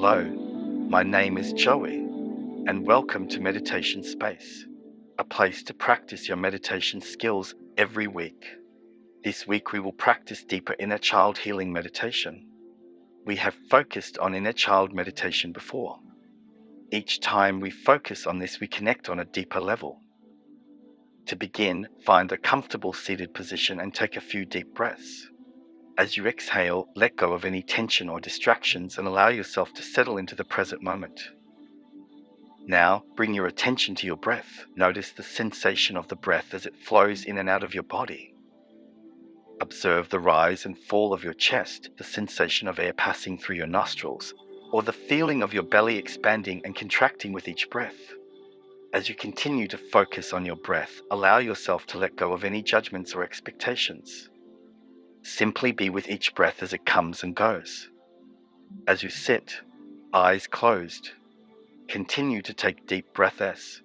Hello, my name is Joey, and welcome to Meditation Space, a place to practice your meditation skills every week. This week we will practice deeper inner child healing meditation. We have focused on inner child meditation before. Each time we focus on this, we connect on a deeper level. To begin, find a comfortable seated position and take a few deep breaths. As you exhale, let go of any tension or distractions and allow yourself to settle into the present moment. Now, bring your attention to your breath. Notice the sensation of the breath as it flows in and out of your body. Observe the rise and fall of your chest, the sensation of air passing through your nostrils, or the feeling of your belly expanding and contracting with each breath. As you continue to focus on your breath, allow yourself to let go of any judgments or expectations. Simply be with each breath as it comes and goes. As you sit, eyes closed, continue to take deep breaths,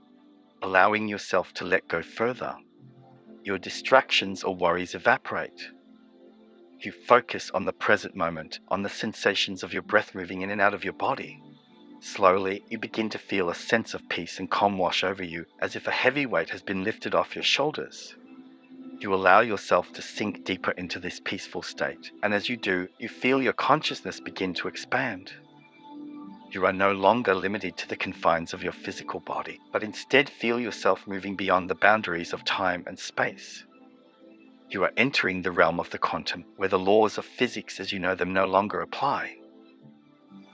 allowing yourself to let go further. Your distractions or worries evaporate. You focus on the present moment, on the sensations of your breath moving in and out of your body. Slowly, you begin to feel a sense of peace and calm wash over you as if a heavy weight has been lifted off your shoulders. You allow yourself to sink deeper into this peaceful state, and as you do, you feel your consciousness begin to expand. You are no longer limited to the confines of your physical body, but instead feel yourself moving beyond the boundaries of time and space. You are entering the realm of the quantum, where the laws of physics as you know them no longer apply.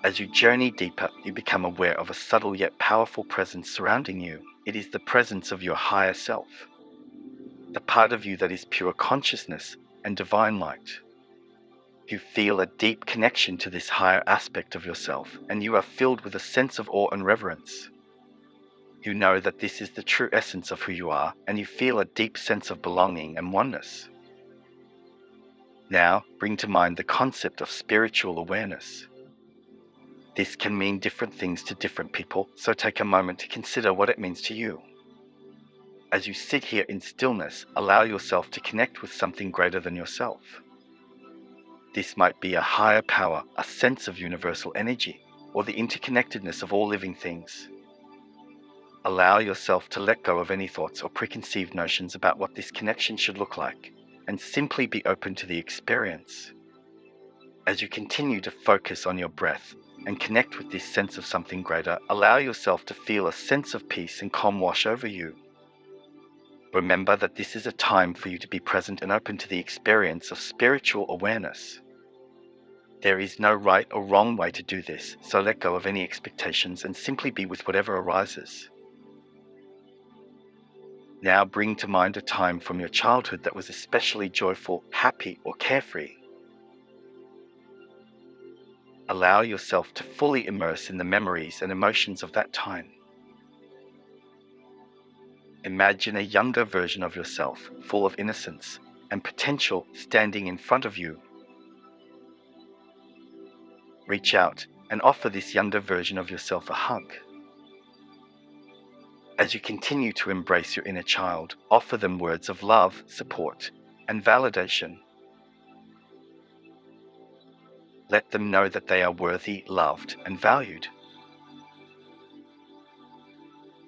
As you journey deeper, you become aware of a subtle yet powerful presence surrounding you. It is the presence of your higher self the part of you that is pure consciousness and divine light. You feel a deep connection to this higher aspect of yourself, and you are filled with a sense of awe and reverence. You know that this is the true essence of who you are, and you feel a deep sense of belonging and oneness. Now, bring to mind the concept of spiritual awareness. This can mean different things to different people, so take a moment to consider what it means to you. As you sit here in stillness, allow yourself to connect with something greater than yourself. This might be a higher power, a sense of universal energy, or the interconnectedness of all living things. Allow yourself to let go of any thoughts or preconceived notions about what this connection should look like, and simply be open to the experience. As you continue to focus on your breath and connect with this sense of something greater, allow yourself to feel a sense of peace and calm wash over you. Remember that this is a time for you to be present and open to the experience of spiritual awareness. There is no right or wrong way to do this, so let go of any expectations and simply be with whatever arises. Now bring to mind a time from your childhood that was especially joyful, happy, or carefree. Allow yourself to fully immerse in the memories and emotions of that time. Imagine a younger version of yourself, full of innocence and potential, standing in front of you. Reach out and offer this younger version of yourself a hug. As you continue to embrace your inner child, offer them words of love, support, and validation. Let them know that they are worthy, loved, and valued.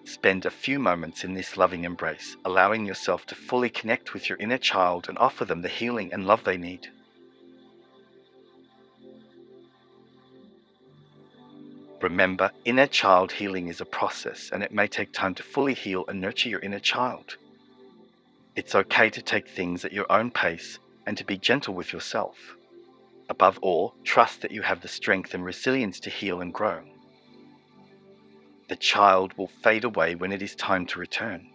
Spend a few moments in this loving embrace, allowing yourself to fully connect with your inner child and offer them the healing and love they need. Remember, inner child healing is a process and it may take time to fully heal and nurture your inner child. It's okay to take things at your own pace and to be gentle with yourself. Above all, trust that you have the strength and resilience to heal and grow the child will fade away when it is time to return.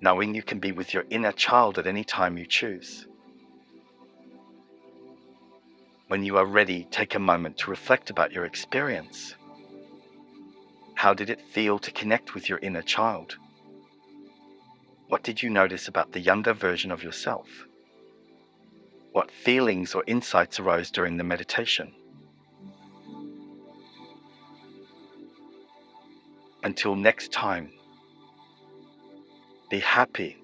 Knowing you can be with your inner child at any time you choose. When you are ready, take a moment to reflect about your experience. How did it feel to connect with your inner child? What did you notice about the younger version of yourself? What feelings or insights arose during the meditation? Until next time, be happy